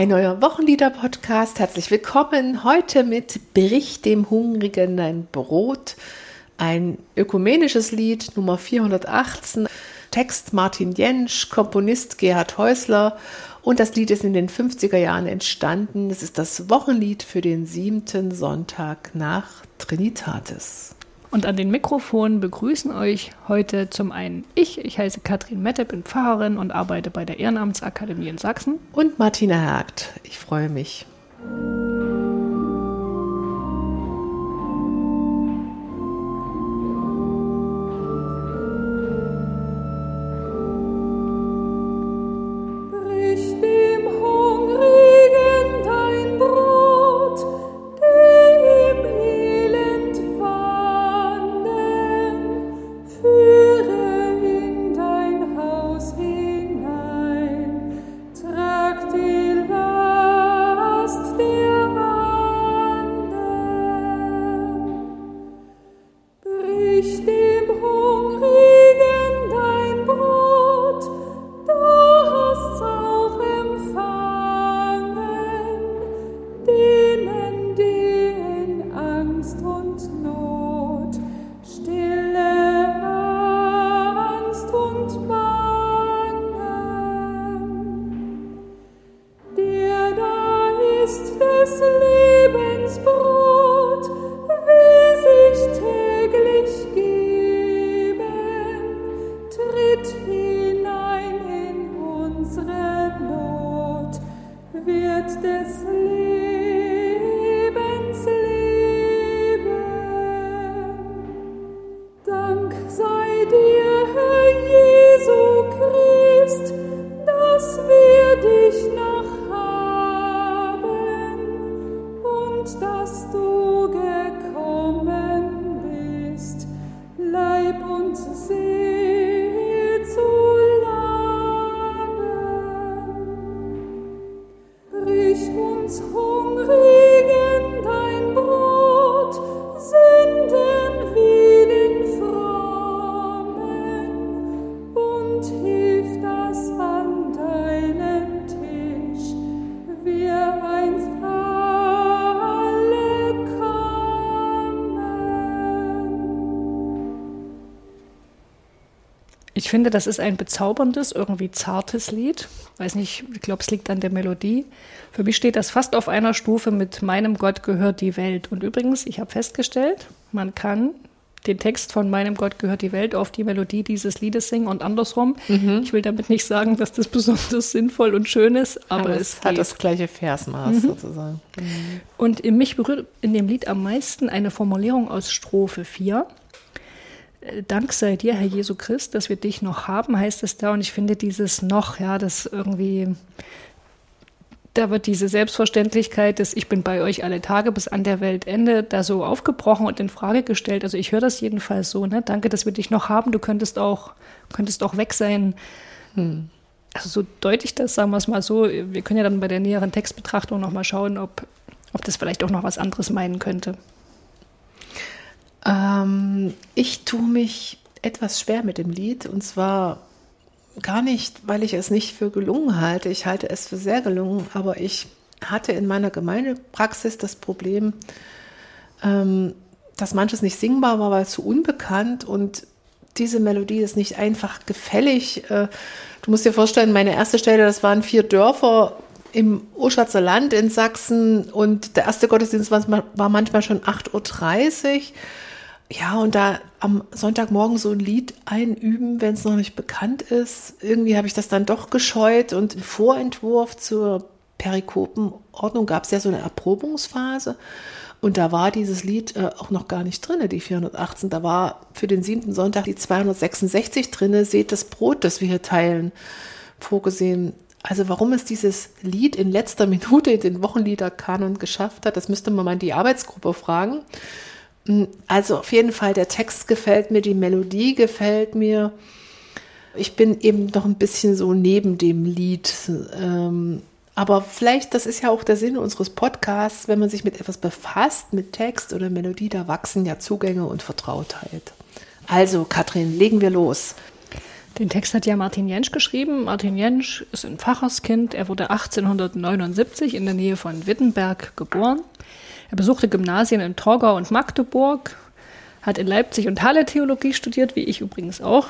Ein neuer Wochenlieder-Podcast. Herzlich willkommen. Heute mit Brich dem Hungrigen dein Brot. Ein ökumenisches Lied, Nummer 418. Text Martin Jentsch, Komponist Gerhard Häusler. Und das Lied ist in den 50er Jahren entstanden. Es ist das Wochenlied für den siebten Sonntag nach Trinitatis. Und an den Mikrofonen begrüßen euch heute zum einen ich, ich heiße Katrin Mette, bin Pfarrerin und arbeite bei der Ehrenamtsakademie in Sachsen. Und Martina Hergt, ich freue mich. wird dessen Ich finde, das ist ein bezauberndes, irgendwie zartes Lied. Weiß nicht, ich glaube, es liegt an der Melodie. Für mich steht das fast auf einer Stufe mit Meinem Gott gehört die Welt. Und übrigens, ich habe festgestellt, man kann den Text von Meinem Gott gehört die Welt auf die Melodie dieses Liedes singen und andersrum. Mhm. Ich will damit nicht sagen, dass das besonders sinnvoll und schön ist, aber, aber es, es hat das gleiche Versmaß mhm. sozusagen. Mhm. Und mich berührt in dem Lied am meisten eine Formulierung aus Strophe 4. Dank sei dir, Herr Jesu Christ, dass wir dich noch haben, heißt es da. Und ich finde dieses noch, ja, das irgendwie, da wird diese Selbstverständlichkeit, dass ich bin bei euch alle Tage bis an der Weltende, da so aufgebrochen und in Frage gestellt. Also ich höre das jedenfalls so, ne? Danke, dass wir dich noch haben. Du könntest auch, könntest auch weg sein. Hm. Also so deutlich das, sagen wir es mal so. Wir können ja dann bei der näheren Textbetrachtung nochmal schauen, ob, ob das vielleicht auch noch was anderes meinen könnte. Ähm, ich tue mich etwas schwer mit dem Lied und zwar gar nicht, weil ich es nicht für gelungen halte. Ich halte es für sehr gelungen, aber ich hatte in meiner Gemeindepraxis das Problem, ähm, dass manches nicht singbar war, weil es zu unbekannt und diese Melodie ist nicht einfach gefällig. Äh, du musst dir vorstellen, meine erste Stelle, das waren vier Dörfer im Oschatzer Land in Sachsen und der erste Gottesdienst war manchmal schon 8.30 Uhr. Ja, und da am Sonntagmorgen so ein Lied einüben, wenn es noch nicht bekannt ist. Irgendwie habe ich das dann doch gescheut und im Vorentwurf zur Perikopenordnung gab es ja so eine Erprobungsphase. Und da war dieses Lied äh, auch noch gar nicht drin, die 418. Da war für den siebten Sonntag die 266 drin. Seht das Brot, das wir hier teilen, vorgesehen. Also warum es dieses Lied in letzter Minute in den Wochenliederkanon geschafft hat, das müsste man mal in die Arbeitsgruppe fragen. Hm, also auf jeden Fall, der Text gefällt mir, die Melodie gefällt mir. Ich bin eben noch ein bisschen so neben dem Lied. Ähm, aber vielleicht, das ist ja auch der Sinn unseres Podcasts, wenn man sich mit etwas befasst, mit Text oder Melodie, da wachsen ja Zugänge und Vertrautheit. Also, Katrin, legen wir los. Den Text hat ja Martin Jentsch geschrieben. Martin Jentsch ist ein Pfarrerskind. Er wurde 1879 in der Nähe von Wittenberg geboren. Er besuchte Gymnasien in Torgau und Magdeburg, hat in Leipzig und Halle Theologie studiert, wie ich übrigens auch.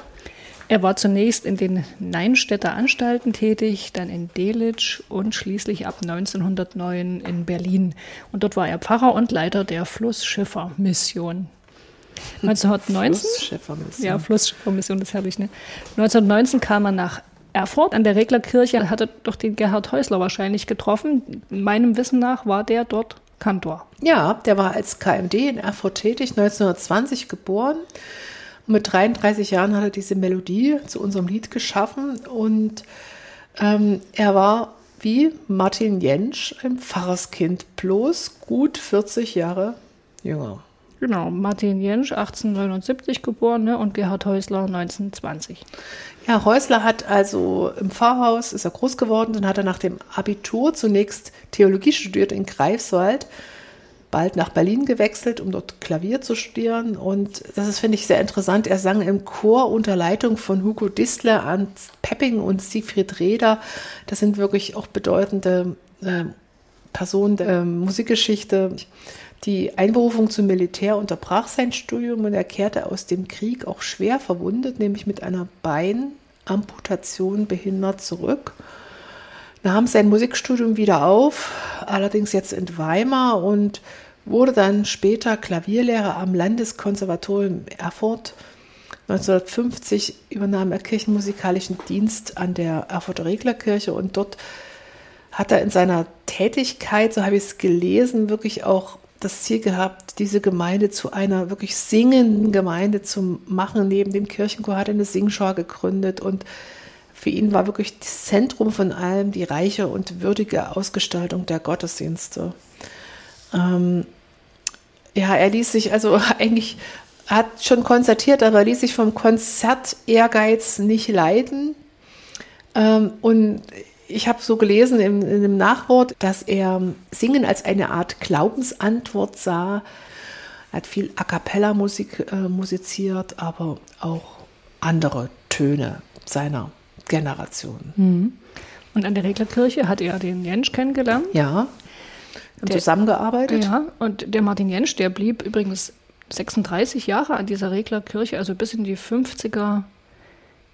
Er war zunächst in den Neinstädter Anstalten tätig, dann in Delitzsch und schließlich ab 1909 in Berlin. Und dort war er Pfarrer und Leiter der Flussschiffermission. 1919, Flussschiffermission. ja, Flussschiffermission, das ist herrlich, ne? 1919 kam er nach Erfurt an der Reglerkirche, hatte doch den Gerhard Häusler wahrscheinlich getroffen. Meinem Wissen nach war der dort Kantor. Ja, der war als KMD in Erfurt tätig, 1920 geboren. Mit 33 Jahren hat er diese Melodie zu unserem Lied geschaffen und ähm, er war wie Martin Jentsch ein Pfarrerskind, bloß gut 40 Jahre jünger. Genau, Martin Jentsch 1879 geboren ne, und Gerhard Häusler 1920. Ja, Häusler hat also im Pfarrhaus, ist er groß geworden, dann hat er nach dem Abitur zunächst Theologie studiert in Greifswald bald nach Berlin gewechselt, um dort Klavier zu studieren. Und das ist, finde ich, sehr interessant. Er sang im Chor unter Leitung von Hugo Distler, Ernst Pepping und Siegfried Reder. Das sind wirklich auch bedeutende äh, Personen der äh, Musikgeschichte. Die Einberufung zum Militär unterbrach sein Studium und er kehrte aus dem Krieg auch schwer verwundet, nämlich mit einer Beinamputation behindert zurück nahm sein Musikstudium wieder auf, allerdings jetzt in Weimar und wurde dann später Klavierlehrer am Landeskonservatorium Erfurt. 1950 übernahm er kirchenmusikalischen Dienst an der Erfurter Reglerkirche und dort hat er in seiner Tätigkeit, so habe ich es gelesen, wirklich auch das Ziel gehabt, diese Gemeinde zu einer wirklich singenden Gemeinde zu machen. Neben dem Kirchenchor hat er eine Singschau gegründet und für ihn war wirklich das Zentrum von allem die reiche und würdige Ausgestaltung der Gottesdienste. Ähm, ja, er ließ sich also eigentlich, hat schon konzertiert, aber ließ sich vom Konzert-Ehrgeiz nicht leiden. Ähm, und ich habe so gelesen im, in dem Nachwort, dass er Singen als eine Art Glaubensantwort sah. Er hat viel A cappella Musik äh, musiziert, aber auch andere Töne seiner Generation. Mhm. Und an der Reglerkirche hat er den Jentsch kennengelernt. Ja, haben der, zusammengearbeitet. Ja, und der Martin Jentsch, der blieb übrigens 36 Jahre an dieser Reglerkirche, also bis in die 50er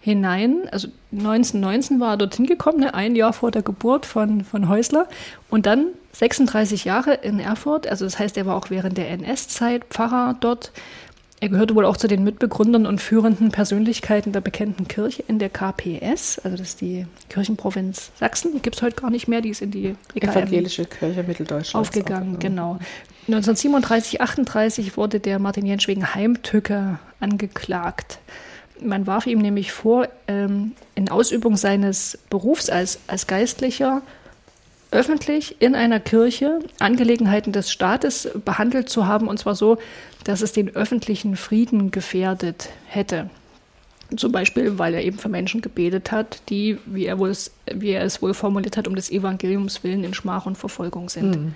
hinein. Also 1919 war er dorthin gekommen, ne, ein Jahr vor der Geburt von, von Häusler. Und dann 36 Jahre in Erfurt. Also das heißt, er war auch während der NS-Zeit Pfarrer dort. Er gehörte wohl auch zu den Mitbegründern und führenden Persönlichkeiten der bekannten Kirche in der KPS, also das ist die Kirchenprovinz Sachsen, die gibt es heute gar nicht mehr, die ist in die EKM Evangelische Kirche Mitteldeutschlands aufgegangen, genau. 1937, 38 wurde der Martin Jentsch wegen Heimtücke angeklagt. Man warf ihm nämlich vor, ähm, in Ausübung seines Berufs als, als Geistlicher öffentlich in einer Kirche Angelegenheiten des Staates behandelt zu haben, und zwar so, dass es den öffentlichen Frieden gefährdet hätte. Zum Beispiel, weil er eben für Menschen gebetet hat, die, wie er, wohl, wie er es wohl formuliert hat, um des Evangeliums willen in Schmach und Verfolgung sind. Mhm.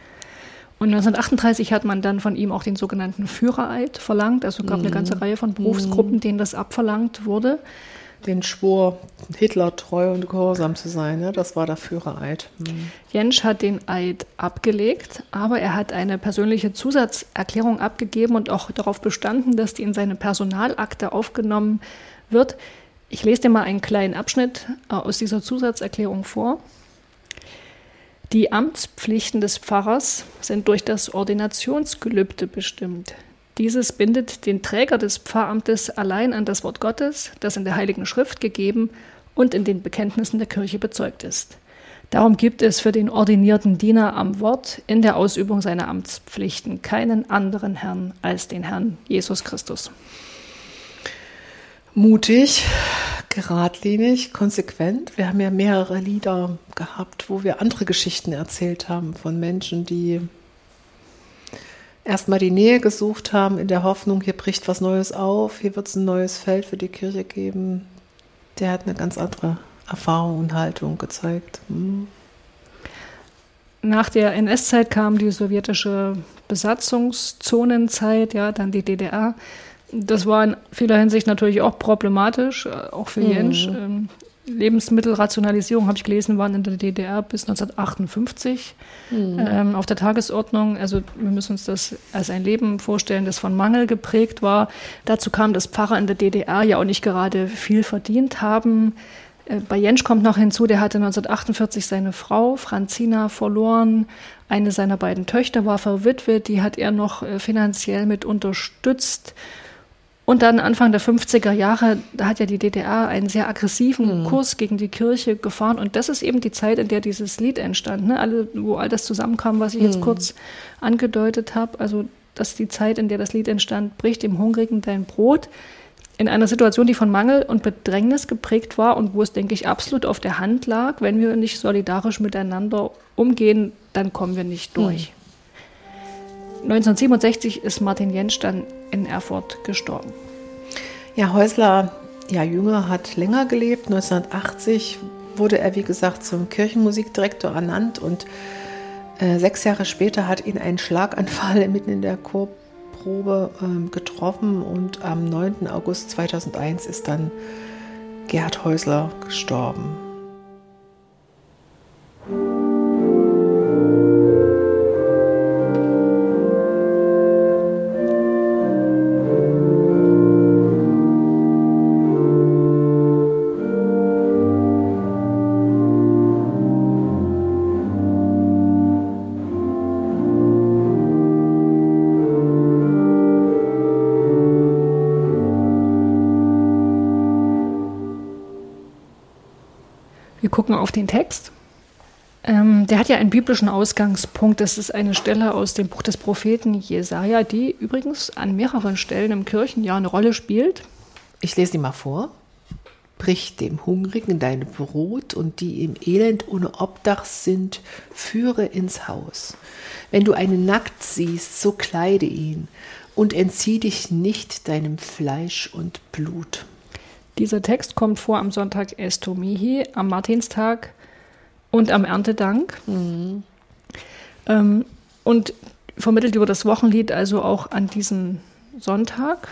Und 1938 hat man dann von ihm auch den sogenannten Führereid verlangt. Also gab mhm. eine ganze Reihe von Berufsgruppen, mhm. denen das abverlangt wurde den Schwur, Hitler treu und gehorsam zu sein. Ne? Das war der Führereid. Mhm. Jentsch hat den Eid abgelegt, aber er hat eine persönliche Zusatzerklärung abgegeben und auch darauf bestanden, dass die in seine Personalakte aufgenommen wird. Ich lese dir mal einen kleinen Abschnitt äh, aus dieser Zusatzerklärung vor. Die Amtspflichten des Pfarrers sind durch das Ordinationsgelübde bestimmt. Dieses bindet den Träger des Pfarramtes allein an das Wort Gottes, das in der Heiligen Schrift gegeben und in den Bekenntnissen der Kirche bezeugt ist. Darum gibt es für den ordinierten Diener am Wort in der Ausübung seiner Amtspflichten keinen anderen Herrn als den Herrn Jesus Christus. Mutig, geradlinig, konsequent. Wir haben ja mehrere Lieder gehabt, wo wir andere Geschichten erzählt haben von Menschen, die erstmal die Nähe gesucht haben, in der Hoffnung, hier bricht was Neues auf, hier wird es ein neues Feld für die Kirche geben, der hat eine ganz andere Erfahrung und Haltung gezeigt. Hm. Nach der NS-Zeit kam die sowjetische Besatzungszonenzeit, ja, dann die DDR. Das war in vieler Hinsicht natürlich auch problematisch, äh, auch für mhm. Jensch. Ähm, Lebensmittelrationalisierung, habe ich gelesen, waren in der DDR bis 1958 mhm. ähm, auf der Tagesordnung. Also wir müssen uns das als ein Leben vorstellen, das von Mangel geprägt war. Dazu kam, dass Pfarrer in der DDR ja auch nicht gerade viel verdient haben. Äh, bei Jensch kommt noch hinzu, der hatte 1948 seine Frau Franzina verloren. Eine seiner beiden Töchter war verwitwet, die hat er noch äh, finanziell mit unterstützt. Und dann Anfang der 50er Jahre, da hat ja die DDR einen sehr aggressiven mhm. Kurs gegen die Kirche gefahren. Und das ist eben die Zeit, in der dieses Lied entstand, ne? Alle, wo all das zusammenkam, was ich mhm. jetzt kurz angedeutet habe. Also das ist die Zeit, in der das Lied entstand, bricht dem Hungrigen dein Brot. In einer Situation, die von Mangel und Bedrängnis geprägt war und wo es, denke ich, absolut auf der Hand lag, wenn wir nicht solidarisch miteinander umgehen, dann kommen wir nicht durch. Mhm. 1967 ist Martin Jentsch dann in Erfurt gestorben. Ja, Häusler, ja, Jünger hat länger gelebt. 1980 wurde er, wie gesagt, zum Kirchenmusikdirektor ernannt und äh, sechs Jahre später hat ihn ein Schlaganfall mitten in der Chorprobe äh, getroffen und am 9. August 2001 ist dann Gerhard Häusler gestorben. Gucken auf den Text. Ähm, der hat ja einen biblischen Ausgangspunkt. Das ist eine Stelle aus dem Buch des Propheten Jesaja, die übrigens an mehreren Stellen im Kirchenjahr eine Rolle spielt. Ich lese die mal vor. Brich dem Hungrigen dein Brot und die im Elend ohne Obdach sind, führe ins Haus. Wenn du einen nackt siehst, so kleide ihn und entzieh dich nicht deinem Fleisch und Blut. Dieser Text kommt vor am Sonntag Estomihi, am Martinstag und am Erntedank. Mhm. Ähm, und vermittelt über das Wochenlied also auch an diesem Sonntag.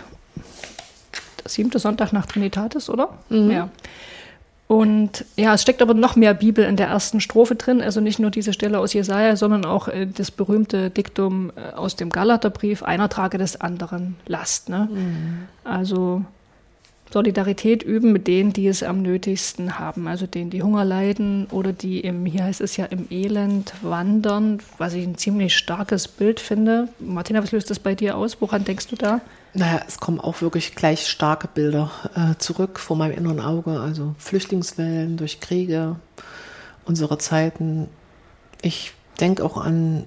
Der siebte Sonntag nach Trinitatis, oder? Mhm. Ja. Und ja, es steckt aber noch mehr Bibel in der ersten Strophe drin, also nicht nur diese Stelle aus Jesaja, sondern auch äh, das berühmte Diktum äh, aus dem Galaterbrief: Einer trage des anderen Last. Ne? Mhm. Also Solidarität üben mit denen, die es am nötigsten haben, also denen, die Hunger leiden oder die im, hier heißt es ja, im Elend wandern, was ich ein ziemlich starkes Bild finde. Martina, was löst das bei dir aus? Woran denkst du da? Naja, es kommen auch wirklich gleich starke Bilder äh, zurück vor meinem inneren Auge, also Flüchtlingswellen durch Kriege, unsere Zeiten. Ich denke auch an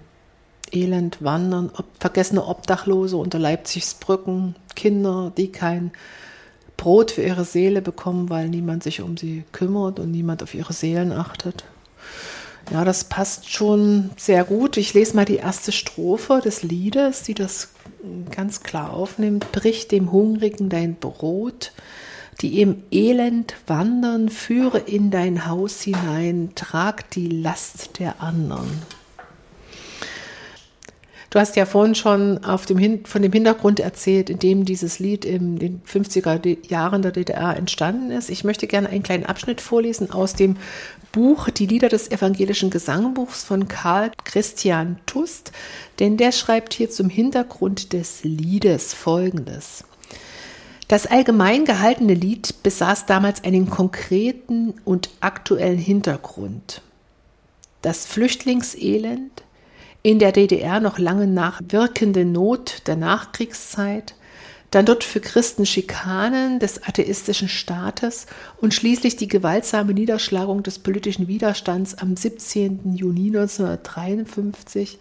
Elend, Wandern, ob, vergessene Obdachlose unter Leipzigs Brücken, Kinder, die kein Brot für ihre Seele bekommen, weil niemand sich um sie kümmert und niemand auf ihre Seelen achtet. Ja, das passt schon sehr gut. Ich lese mal die erste Strophe des Liedes, die das ganz klar aufnimmt. Brich dem Hungrigen dein Brot, die im Elend wandern, führe in dein Haus hinein, trag die Last der anderen. Du hast ja vorhin schon auf dem von dem Hintergrund erzählt, in dem dieses Lied in den 50er Jahren der DDR entstanden ist. Ich möchte gerne einen kleinen Abschnitt vorlesen aus dem Buch Die Lieder des evangelischen Gesangbuchs von Karl Christian Tust, denn der schreibt hier zum Hintergrund des Liedes Folgendes. Das allgemein gehaltene Lied besaß damals einen konkreten und aktuellen Hintergrund. Das Flüchtlingselend, in der DDR noch lange nachwirkende Not der Nachkriegszeit, dann dort für Christen Schikanen des atheistischen Staates und schließlich die gewaltsame Niederschlagung des politischen Widerstands am 17. Juni 1953.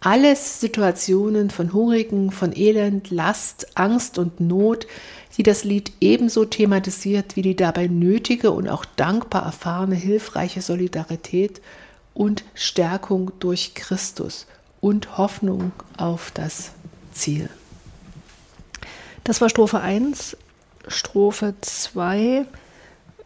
Alles Situationen von Hungrigen, von Elend, Last, Angst und Not, die das Lied ebenso thematisiert wie die dabei nötige und auch dankbar erfahrene hilfreiche Solidarität und Stärkung durch Christus und Hoffnung auf das Ziel. Das war Strophe 1. Strophe 2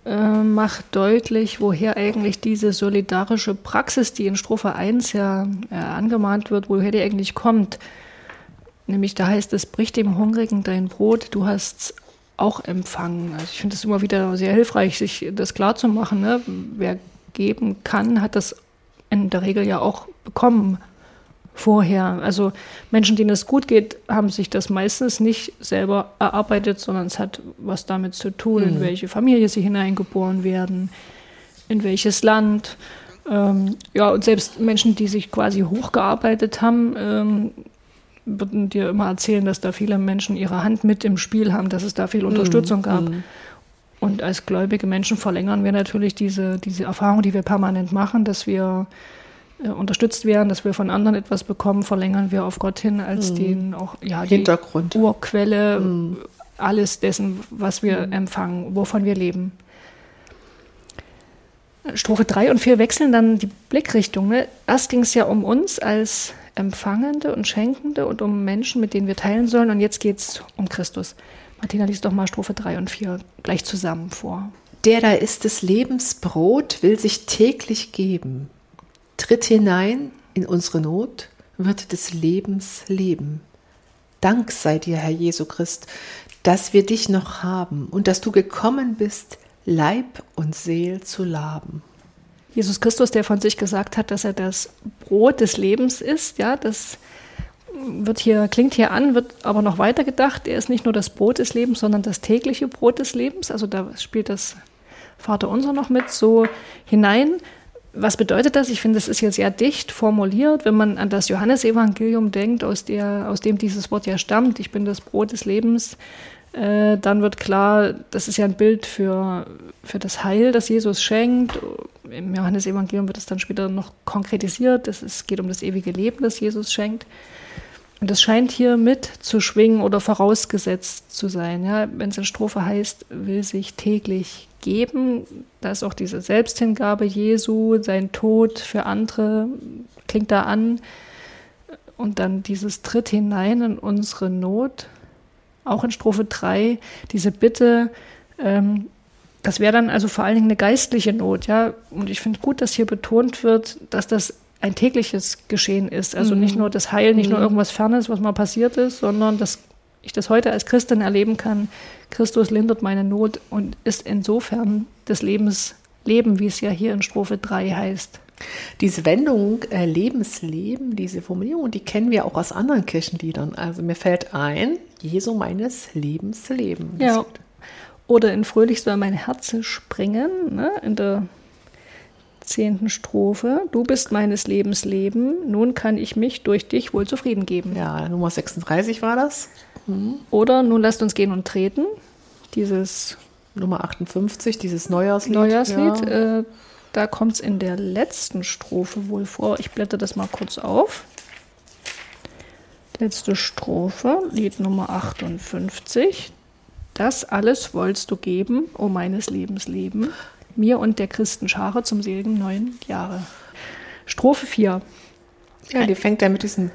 äh, macht deutlich, woher eigentlich diese solidarische Praxis, die in Strophe 1 ja äh, angemahnt wird, woher die eigentlich kommt. Nämlich da heißt es, brich dem Hungrigen dein Brot, du hast auch empfangen. Also ich finde es immer wieder sehr hilfreich, sich das klarzumachen. Ne? Wer geben kann, hat das in der Regel ja auch bekommen vorher. Also Menschen, denen es gut geht, haben sich das meistens nicht selber erarbeitet, sondern es hat was damit zu tun, mhm. in welche Familie sie hineingeboren werden, in welches Land. Ähm, ja, und selbst Menschen, die sich quasi hochgearbeitet haben, ähm, würden dir immer erzählen, dass da viele Menschen ihre Hand mit im Spiel haben, dass es da viel Unterstützung mm, gab. Mm. Und als gläubige Menschen verlängern wir natürlich diese, diese Erfahrung, die wir permanent machen, dass wir äh, unterstützt werden, dass wir von anderen etwas bekommen, verlängern wir auf Gott hin als mm. den auch ja, Hintergrund. Urquelle mm. alles dessen, was wir mm. empfangen, wovon wir leben. Strophe 3 und 4 wechseln dann die Blickrichtung. Ne? Erst ging es ja um uns als Empfangende und Schenkende und um Menschen, mit denen wir teilen sollen. Und jetzt geht es um Christus. Martina liest doch mal Strophe 3 und 4 gleich zusammen vor. Der da ist des Lebens Brot, will sich täglich geben. Tritt hinein in unsere Not, wird des Lebens Leben. Dank sei dir, Herr Jesu Christ, dass wir dich noch haben und dass du gekommen bist, Leib und Seel zu laben. Jesus Christus, der von sich gesagt hat, dass er das Brot des Lebens ist, ja, das wird hier, klingt hier an, wird aber noch weiter gedacht. Er ist nicht nur das Brot des Lebens, sondern das tägliche Brot des Lebens. Also da spielt das Vaterunser noch mit so hinein. Was bedeutet das? Ich finde, das ist hier sehr dicht formuliert, wenn man an das Johannesevangelium denkt, aus, der, aus dem dieses Wort ja stammt. Ich bin das Brot des Lebens. Äh, dann wird klar, das ist ja ein Bild für, für das Heil, das Jesus schenkt. Im Johannesevangelium wird es dann später noch konkretisiert. Es geht um das ewige Leben, das Jesus schenkt. Und das scheint hier mit zu schwingen oder vorausgesetzt zu sein. Ja, Wenn es in Strophe heißt, will sich täglich geben, da ist auch diese Selbsthingabe Jesu, sein Tod für andere, klingt da an. Und dann dieses Tritt hinein in unsere Not, auch in Strophe 3, diese Bitte, ähm, das wäre dann also vor allen Dingen eine geistliche Not, ja. Und ich finde gut, dass hier betont wird, dass das ein tägliches Geschehen ist. Also mhm. nicht nur das Heil, nicht mhm. nur irgendwas Fernes, was mal passiert ist, sondern dass ich das heute als Christin erleben kann. Christus lindert meine Not und ist insofern des Lebens Leben, wie es ja hier in Strophe 3 heißt. Diese Wendung äh, Lebensleben, diese Formulierung, die kennen wir auch aus anderen Kirchenliedern. Also mir fällt ein, Jesu meines Lebens Leben. Ja. Oder in Fröhlich soll mein Herz springen, ne? in der zehnten Strophe. Du bist meines Lebens Leben, nun kann ich mich durch dich wohl zufrieden geben. Ja, Nummer 36 war das. Mhm. Oder nun lasst uns gehen und treten. Dieses Nummer 58, dieses Neujahrslied. Neujahrslied. Ja. Äh, da kommt es in der letzten Strophe wohl vor. Ich blätter das mal kurz auf. Letzte Strophe, Lied Nummer 58. Das alles wollst du geben, o oh meines Lebens Leben mir und der Christenschare zum seligen neuen Jahre. Strophe 4. Ja, die fängt ja mit diesem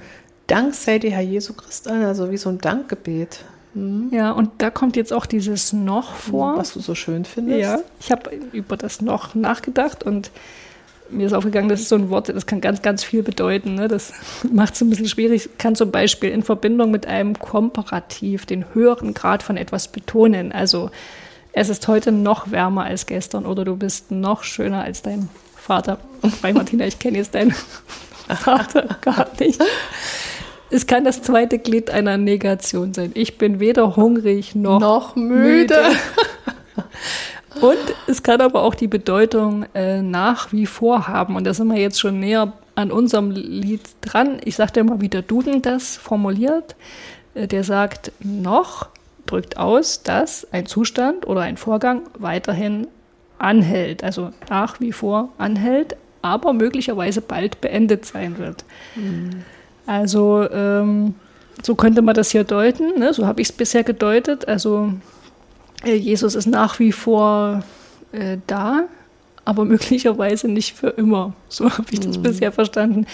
Dank sei dir, Herr Jesu Christ an, also wie so ein Dankgebet. Mhm. Ja, und da kommt jetzt auch dieses Noch vor. Was du so schön findest. Ja, ich habe über das Noch nachgedacht und mir ist aufgegangen, das ist so ein Wort, das kann ganz, ganz viel bedeuten. Ne? Das macht es ein bisschen schwierig. Kann zum Beispiel in Verbindung mit einem Komparativ den höheren Grad von etwas betonen. Also es ist heute noch wärmer als gestern oder du bist noch schöner als dein Vater. Bei Martina, ich kenne jetzt deinen Vater gar nicht. Es kann das zweite Glied einer Negation sein. Ich bin weder hungrig noch, noch müde. müde. Und es kann aber auch die Bedeutung äh, nach wie vor haben. Und da sind wir jetzt schon näher an unserem Lied dran. Ich sagte immer, wie der Duden das formuliert. Äh, der sagt noch drückt aus, dass ein Zustand oder ein Vorgang weiterhin anhält, also nach wie vor anhält, aber möglicherweise bald beendet sein wird. Mhm. Also ähm, so könnte man das hier deuten, ne? so habe ich es bisher gedeutet. Also Jesus ist nach wie vor äh, da, aber möglicherweise nicht für immer. So habe ich das mhm. bisher verstanden.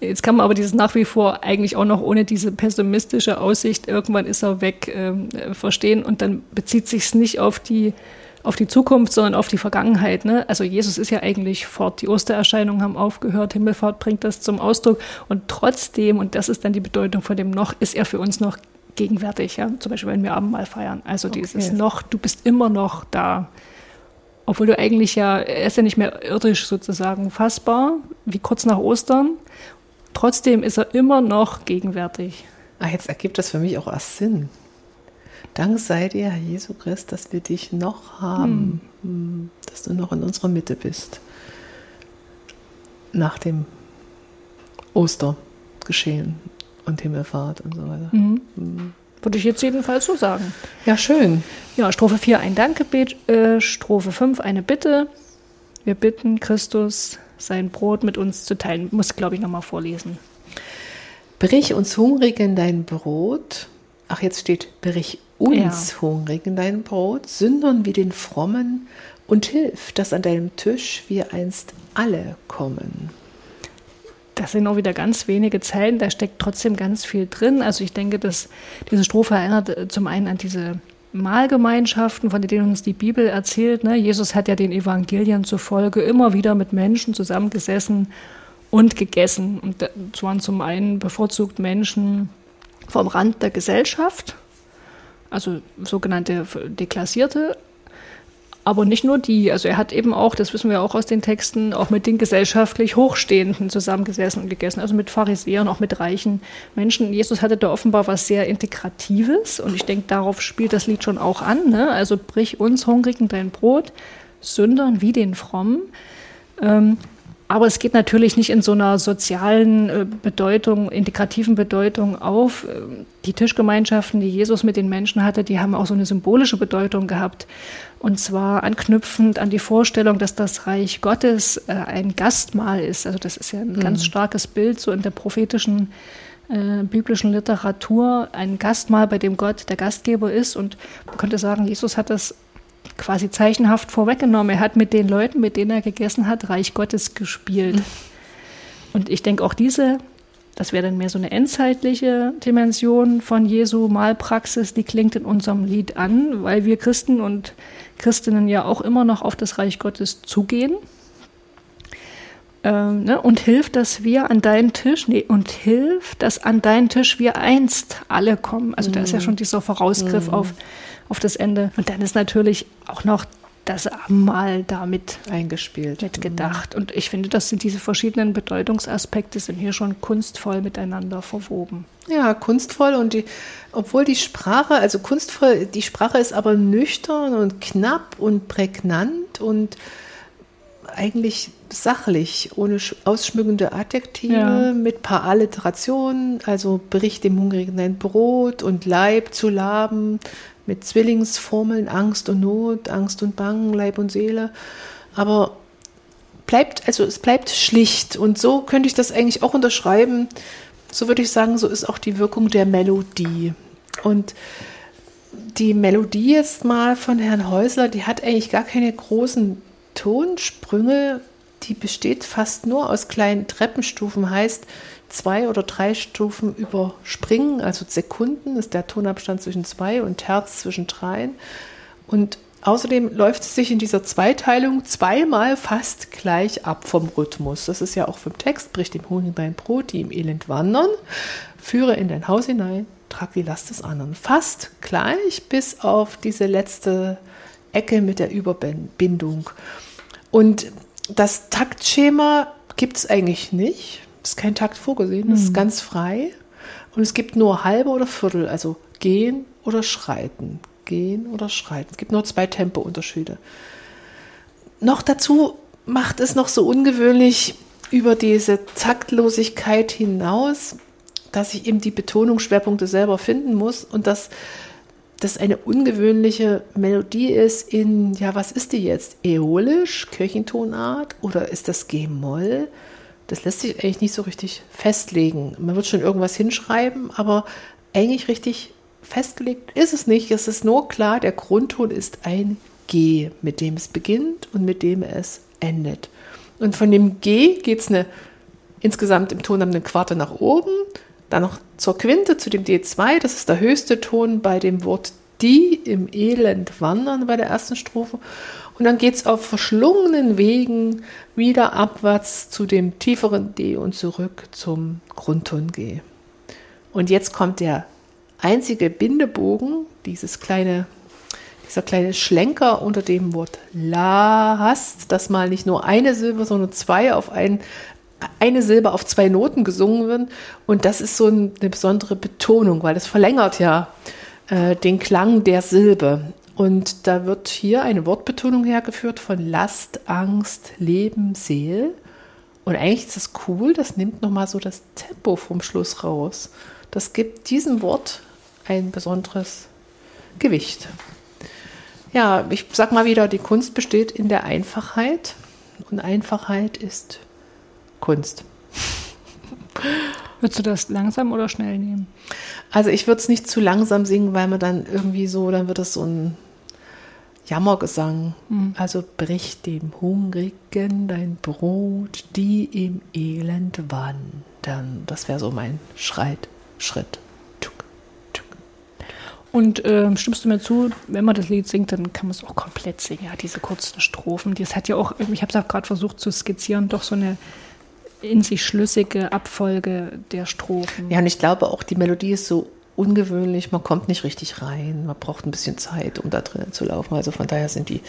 Jetzt kann man aber dieses nach wie vor eigentlich auch noch ohne diese pessimistische Aussicht, irgendwann ist er weg, äh, verstehen. Und dann bezieht sich es nicht auf die auf die Zukunft, sondern auf die Vergangenheit. Ne? Also Jesus ist ja eigentlich fort. Die Ostererscheinungen haben aufgehört, Himmelfahrt bringt das zum Ausdruck. Und trotzdem, und das ist dann die Bedeutung von dem noch, ist er für uns noch gegenwärtig. Ja? Zum Beispiel, wenn wir Abendmahl feiern. Also okay. dieses noch, du bist immer noch da. Obwohl du eigentlich ja, er ist ja nicht mehr irdisch sozusagen fassbar, wie kurz nach Ostern. Trotzdem ist er immer noch gegenwärtig. Ah, jetzt ergibt das für mich auch erst Sinn. Dank sei dir, Herr Jesu Christ, dass wir dich noch haben, hm. dass du noch in unserer Mitte bist. Nach dem Ostergeschehen und Himmelfahrt und so weiter. Mhm. Mhm. Würde ich jetzt jedenfalls so sagen. Ja, schön. Ja, Strophe 4 ein Dankgebet, äh, Strophe 5 eine Bitte. Wir bitten Christus, sein Brot mit uns zu teilen. Muss, glaube ich, nochmal vorlesen. Brich uns Hungrigen dein Brot. Ach, jetzt steht, brich uns ja. Hungrigen dein Brot, Sündern wie den Frommen und hilf, dass an deinem Tisch wir einst alle kommen. Das sind auch wieder ganz wenige Zeilen, da steckt trotzdem ganz viel drin. Also ich denke, dass diese Strophe erinnert äh, zum einen an diese Mahlgemeinschaften, von denen uns die Bibel erzählt. Ne? Jesus hat ja den Evangelien zufolge immer wieder mit Menschen zusammengesessen und gegessen. Und das waren zum einen bevorzugt Menschen vom Rand der Gesellschaft, also sogenannte Deklassierte, aber nicht nur die. Also er hat eben auch, das wissen wir auch aus den Texten, auch mit den gesellschaftlich Hochstehenden zusammengesessen und gegessen, also mit Pharisäern, auch mit reichen Menschen. Jesus hatte da offenbar was sehr Integratives und ich denke, darauf spielt das Lied schon auch an. Ne? Also brich uns Hungrigen dein Brot, Sündern wie den Frommen. Ähm, aber es geht natürlich nicht in so einer sozialen äh, Bedeutung, integrativen Bedeutung auf. Ähm, die Tischgemeinschaften, die Jesus mit den Menschen hatte, die haben auch so eine symbolische Bedeutung gehabt. Und zwar anknüpfend an die Vorstellung, dass das Reich Gottes äh, ein Gastmahl ist. Also das ist ja ein mhm. ganz starkes Bild so in der prophetischen äh, biblischen Literatur. Ein Gastmahl, bei dem Gott der Gastgeber ist. Und man könnte sagen, Jesus hat das quasi zeichenhaft vorweggenommen. Er hat mit den Leuten, mit denen er gegessen hat, Reich Gottes gespielt. Mhm. Und ich denke auch diese, das wäre dann mehr so eine endzeitliche Dimension von Jesu Malpraxis, die klingt in unserem Lied an, weil wir Christen und Christinnen ja auch immer noch auf das Reich Gottes zugehen. Ähm, ne? Und hilft, dass wir an deinen Tisch, nee, und hilft, dass an deinen Tisch wir einst alle kommen. Also da ist ja mhm. schon dieser Vorausgriff mhm. auf auf das Ende. Und dann ist natürlich auch noch das Abendmahl damit eingespielt, mitgedacht. Und ich finde, das sind diese verschiedenen Bedeutungsaspekte sind hier schon kunstvoll miteinander verwoben. Ja, kunstvoll und die, obwohl die Sprache, also kunstvoll, die Sprache ist aber nüchtern und knapp und prägnant und eigentlich sachlich, ohne ausschmückende Adjektive, ja. mit paar Alliterationen, also Bericht dem Hungrigen ein Brot und Leib zu laben, mit Zwillingsformeln Angst und Not, Angst und Bangen, Leib und Seele. Aber bleibt, also es bleibt schlicht. Und so könnte ich das eigentlich auch unterschreiben. So würde ich sagen, so ist auch die Wirkung der Melodie. Und die Melodie jetzt mal von Herrn Häusler, die hat eigentlich gar keine großen Tonsprünge. Die besteht fast nur aus kleinen Treppenstufen, heißt, zwei oder drei Stufen überspringen, also Sekunden ist der Tonabstand zwischen zwei und Herz zwischen dreien. Und außerdem läuft es sich in dieser Zweiteilung zweimal fast gleich ab vom Rhythmus. Das ist ja auch vom Text, bricht dem Honig dein Brot, die im Elend wandern, führe in dein Haus hinein, trag die Last des anderen. Fast gleich bis auf diese letzte Ecke mit der Überbindung. Und das Taktschema gibt es eigentlich nicht ist kein Takt vorgesehen, das mhm. ist ganz frei. Und es gibt nur halbe oder Viertel, also gehen oder schreiten. Gehen oder schreiten. Es gibt nur zwei Tempounterschiede. Noch dazu macht es noch so ungewöhnlich über diese Taktlosigkeit hinaus, dass ich eben die Betonungsschwerpunkte selber finden muss und dass das eine ungewöhnliche Melodie ist in, ja, was ist die jetzt? Äolisch, Kirchentonart oder ist das G-Moll? Das lässt sich eigentlich nicht so richtig festlegen. Man wird schon irgendwas hinschreiben, aber eigentlich richtig festgelegt ist es nicht. Es ist nur klar, der Grundton ist ein G, mit dem es beginnt und mit dem es endet. Und von dem G geht es insgesamt im Ton eine Quarte nach oben, dann noch zur Quinte, zu dem D2, das ist der höchste Ton bei dem Wort die im Elend wandern bei der ersten Strophe. Und dann geht es auf verschlungenen Wegen wieder abwärts zu dem tieferen D und zurück zum Grundton G. Und jetzt kommt der einzige Bindebogen, dieses kleine, dieser kleine Schlenker unter dem Wort La hast, dass mal nicht nur eine Silbe, sondern zwei auf ein, eine Silbe auf zwei Noten gesungen wird. Und das ist so eine besondere Betonung, weil das verlängert ja äh, den Klang der Silbe. Und da wird hier eine Wortbetonung hergeführt von Last, Angst, Leben, Seel. Und eigentlich ist das cool, das nimmt nochmal so das Tempo vom Schluss raus. Das gibt diesem Wort ein besonderes Gewicht. Ja, ich sag mal wieder, die Kunst besteht in der Einfachheit. Und Einfachheit ist Kunst. Würdest du das langsam oder schnell nehmen? Also ich würde es nicht zu langsam singen, weil man dann irgendwie so, dann wird es so ein Jammergesang. Mhm. Also brich dem Hungrigen dein Brot, die im Elend wandern. Das wäre so mein Schreit, Schritt. Und äh, stimmst du mir zu, wenn man das Lied singt, dann kann man es auch komplett singen. Ja, diese kurzen Strophen. Das hat ja auch, ich habe es auch gerade versucht zu skizzieren, doch so eine in sich schlüssige Abfolge der Strophen. Ja, und ich glaube auch, die Melodie ist so ungewöhnlich, man kommt nicht richtig rein, man braucht ein bisschen Zeit, um da drinnen zu laufen. Also von daher sind die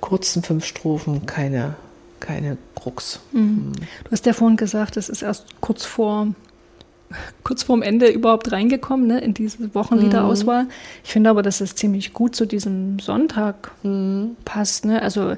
kurzen fünf Strophen keine, keine Krux. Mhm. Mhm. Du hast ja vorhin gesagt, es ist erst kurz vor kurz vorm Ende überhaupt reingekommen, ne, in diese Wochenliederauswahl. Mhm. Ich finde aber, dass es ziemlich gut zu diesem Sonntag mhm. passt. Ne? Also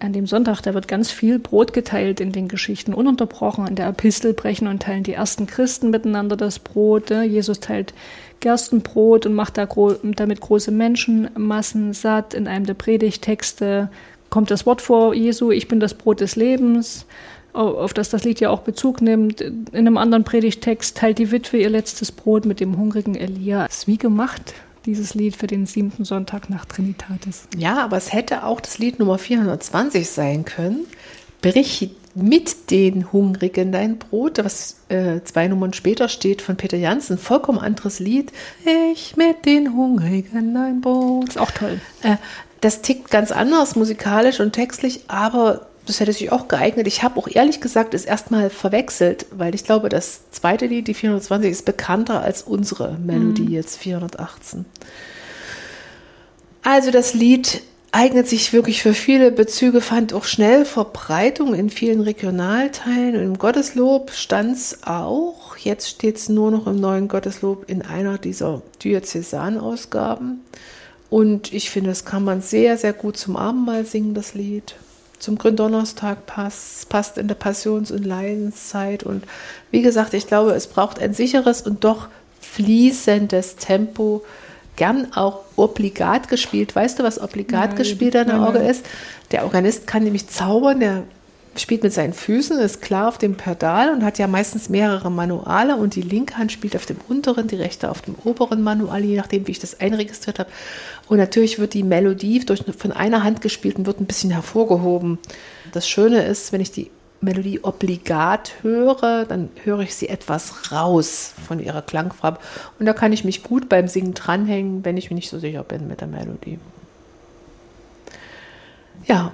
an dem Sonntag, da wird ganz viel Brot geteilt in den Geschichten, ununterbrochen. In der Epistel brechen und teilen die ersten Christen miteinander das Brot. Ne? Jesus teilt Gerstenbrot und macht damit große Menschenmassen satt. In einem der Predigtexte kommt das Wort vor Jesu, ich bin das Brot des Lebens, auf das das Lied ja auch Bezug nimmt. In einem anderen Predigtext teilt die Witwe ihr letztes Brot mit dem hungrigen Elia. Das ist wie gemacht dieses Lied für den siebten Sonntag nach Trinitatis. Ja, aber es hätte auch das Lied Nummer 420 sein können. Brich mit den Hungrigen dein Brot, was äh, zwei Nummern später steht von Peter Janssen. Vollkommen anderes Lied. Ich mit den Hungrigen dein Brot. Ist auch toll. Äh, das tickt ganz anders musikalisch und textlich, aber das hätte sich auch geeignet. Ich habe auch ehrlich gesagt es erstmal verwechselt, weil ich glaube, das zweite Lied, die 420, ist bekannter als unsere Melodie mhm. jetzt 418. Also das Lied eignet sich wirklich für viele Bezüge, fand auch schnell Verbreitung in vielen Regionalteilen. Und im Gotteslob stand es auch. Jetzt steht es nur noch im neuen Gotteslob in einer dieser Diözesanausgaben. Und ich finde, das kann man sehr, sehr gut zum Abendmahl singen, das Lied zum Gründonnerstag passt, passt in der Passions- und Leidenszeit. Und wie gesagt, ich glaube, es braucht ein sicheres und doch fließendes Tempo, gern auch obligat gespielt. Weißt du, was obligat nein, gespielt an der Orgel ist? Der Organist kann nämlich zaubern, der spielt mit seinen Füßen, ist klar auf dem Pedal und hat ja meistens mehrere Manuale und die linke Hand spielt auf dem unteren, die rechte auf dem oberen Manual, je nachdem, wie ich das einregistriert habe. Und natürlich wird die Melodie durch, von einer Hand gespielt und wird ein bisschen hervorgehoben. Das Schöne ist, wenn ich die Melodie obligat höre, dann höre ich sie etwas raus von ihrer Klangfarbe. Und da kann ich mich gut beim Singen dranhängen, wenn ich mir nicht so sicher bin mit der Melodie. Ja,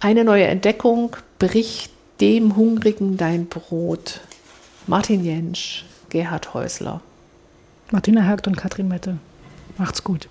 eine neue Entdeckung bricht dem Hungrigen dein Brot. Martin Jentsch, Gerhard Häusler. Martina Hagt und Katrin Mette. Macht's gut.